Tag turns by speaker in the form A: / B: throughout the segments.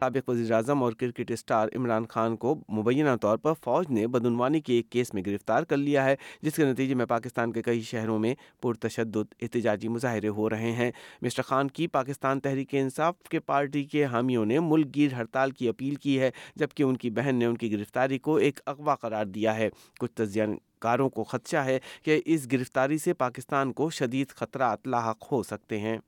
A: سابق وزیر اعظم اور کرکٹ اسٹار عمران خان کو مبینہ طور پر فوج نے بدعنوانی کے ایک کیس میں گرفتار کر لیا ہے، جس کے نتیجے میں پاکستان کے کئی شہروں میں پرتشدد احتجاجی مظاہرے ہو رہے ہیں۔ مسٹر خان کی پاکستان تحریک انصاف کے پارٹی کے حامیوں نے ملک گیر ہڑتال کی اپیل کی ہے، جبکہ ان کی بہن نے ان کی گرفتاری کو ایک اغوا قرار دیا ہے۔ کچھ تجزیہ کاروں کو خدشہ ہے کہ اس گرفتاری سے پاکستان کو شدید خطرات لاحق ہو سکتے ہیں۔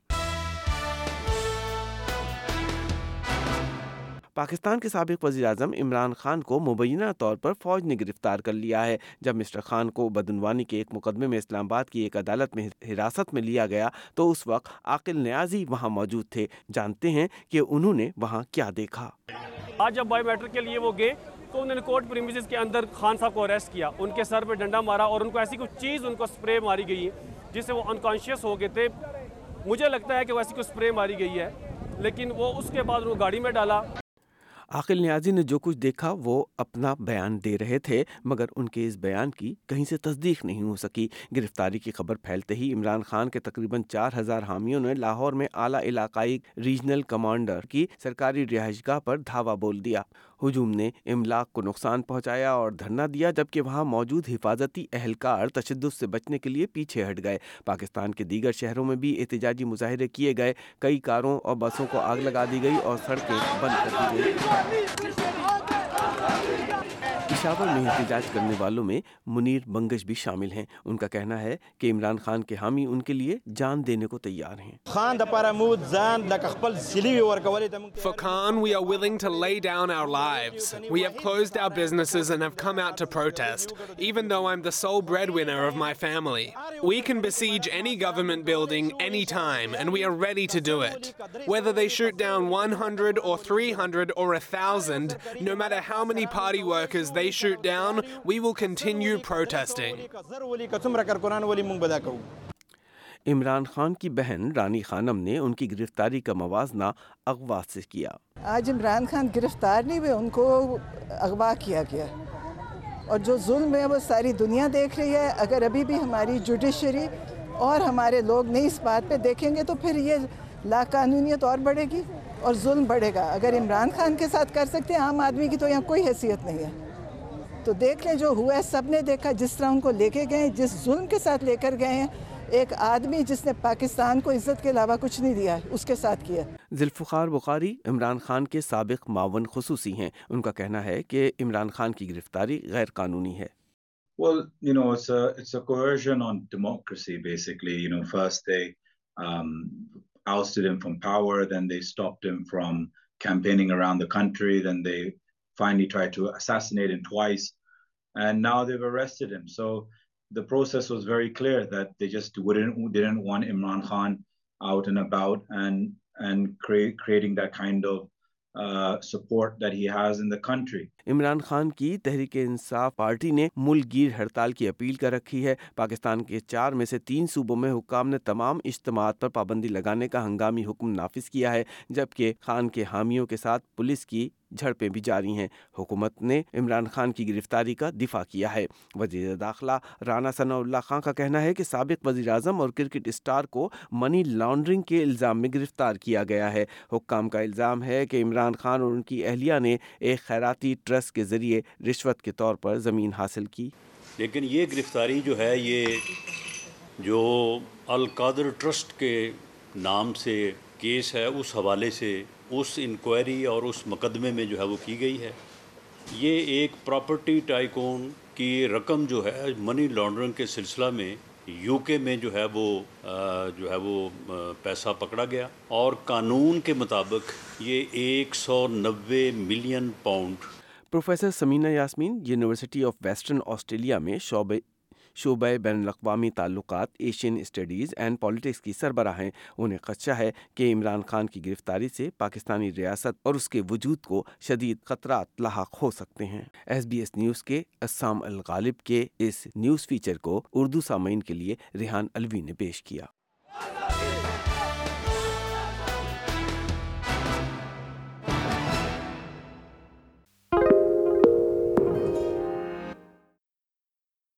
A: پاکستان کے سابق وزیر اعظم عمران خان کو مبینہ طور پر فوج نے گرفتار کر لیا ہے، جب مسٹر خان کو بدعنوانی کے ایک مقدمے میں اسلام آباد کی ایک عدالت میں حراست میں لیا گیا تو اس وقت عاقل نیازی وہاں موجود تھے۔ جانتے ہیں کہ انہوں نے وہاں کیا دیکھا۔
B: آج جب بائیو میٹرک کے لیے وہ گئے تو انہوں نے کورٹ پریمیزز کے اندر خان صاحب کو اریسٹ کیا۔ ان کے سر پہ ڈنڈا مارا اور ان کو ایسی کچھ چیز ان کو سپرے ماری گئی جس سے وہ انکانشیس ہو گئے تھے۔ مجھے لگتا ہے کہ وہ ایسی کچھ سپرے ماری گئی ہے، لیکن وہ اس کے بعد وہ گاڑی میں ڈالا۔
A: عاقل نیازی نے جو کچھ دیکھا وہ اپنا بیان دے رہے تھے، مگر ان کے اس بیان کی کہیں سے تصدیق نہیں ہو سکی۔ گرفتاری کی خبر پھیلتے ہی عمران خان کے تقریباً چار ہزار حامیوں نے لاہور میں اعلیٰ علاقائی ریجنل کمانڈر کی سرکاری رہائش گاہ پر دھاوا بول دیا۔ ہجوم نے املاک کو نقصان پہنچایا اور دھرنا دیا جبکہ وہاں موجود حفاظتی اہلکار تشدد سے بچنے کے لیے پیچھے ہٹ گئے۔ پاکستان کے دیگر شہروں میں بھی احتجاجی مظاہرے کیے گئے۔ کئی کاروں اور بسوں کو آگ لگا دی گئی اور سڑکیں بند کر دی گئی پشاور میں احتجاج کرنے والوں میں منیر بنگش بھی شامل ہیں۔ ان کا کہنا ہے کہ عمران خان کے حامی ان کے لیے جان دینے کو تیار ہیں۔
C: ہمارے shoot down, we will continue protesting.
A: Imran Khan کی بہن رانی خانم نے ان کی گرفتاری کا موازنہ اغوا سے کیا۔
D: آج عمران خان گرفتار نہیں ہوئے ان کو اغوا کیا گیا۔ اور جو ظلم ہے وہ ساری دنیا دیکھ رہی ہے۔ اگر ابھی بھی ہماری جوڈیشری اور ہمارے لوگ نہیں اس بات پہ دیکھیں گے تو پھر یہ لا قانونیت اور بڑھے گی اور ظلم بڑھے گا۔ اگر عمران خان کے ساتھ کر سکتے ہیں عام آدمی کی تو یہاں کوئی حیثیت نہیں ہے۔ تو دیکھ لیں جو ہوا ہے سب نے دیکھا جس طرح ان کو لے کے گئے جس ظلم کے ساتھ لے کر گئے ہیں ایک آدمی جس نے پاکستان کو عزت کے علاوہ کچھ نہیں دیا ہے اس کے ساتھ کیا۔
A: ذوالفقار بخاری عمران خان کے سابق معاون خصوصی ہیں۔ ان کا کہنا ہے کہ عمران خان کی گرفتاری غیر قانونی ہے۔
E: Well, you know, it's a it's a coercion on democracy. Basically, you know, first they um, ousted him from power, then they stopped him from campaigning around the country, then they finally tried to assassinate him twice, and now they've arrested him. So the process was very clear that they just wouldn't didn't want Imran Khan out and about and and create, creating that kind of uh, support that he has in the country.
A: Imran Khan کی Tehreek Insaf party نے ملک گیر ہڑتال کی appeal کر رکھی ہے پاکستان کے چار میں سے تین صوبوں میں حکام نے تمام اجتماعات پر پابندی لگانے کا ہنگامی حکم نافذ کیا ہے جبکہ خان کے حامیوں کے ساتھ پولیس کی جھڑپیں بھی جاری ہیں۔ حکومت نے عمران خان کی گرفتاری کا دفاع کیا ہے۔ وزیر داخلہ رانا ثناء اللہ خان کا کہنا ہے کہ سابق وزیر اعظم اور کرکٹ اسٹار کو منی لانڈرنگ کے الزام میں گرفتار کیا گیا ہے۔ حکام کا الزام ہے کہ عمران خان اور ان کی اہلیہ نے ایک خیراتی ٹرسٹ کے ذریعے رشوت کے طور پر زمین حاصل کی۔
F: لیکن یہ گرفتاری جو ہے، یہ جو القادر ٹرسٹ کے نام سے کیس ہے، اس حوالے سے اس انکوائری اور اس مقدمے میں جو ہے وہ کی گئی ہے۔ یہ ایک پراپرٹی ٹائکون کی رقم جو ہے منی لانڈرنگ کے سلسلہ میں یو کے میں جو ہے وہ جو ہے وہ پیسہ پکڑا گیا اور قانون کے مطابق یہ ایک سو نوے million pound
A: professor Samina Yasmin university of western Australia میں شعبے شعبہ بین الاقوامی تعلقات ایشین اسٹڈیز اینڈ پالیٹکس کی سربراہ ہیں انہیں خدشہ ہے کہ عمران خان کی گرفتاری سے پاکستانی ریاست اور اس کے وجود کو شدید خطرات لاحق ہو سکتے ہیں۔ ایس بی ایس نیوز کے اسام الغالب کے اس نیوز فیچر کو اردو سامعین کے لیے ریحان الوی نے پیش کیا۔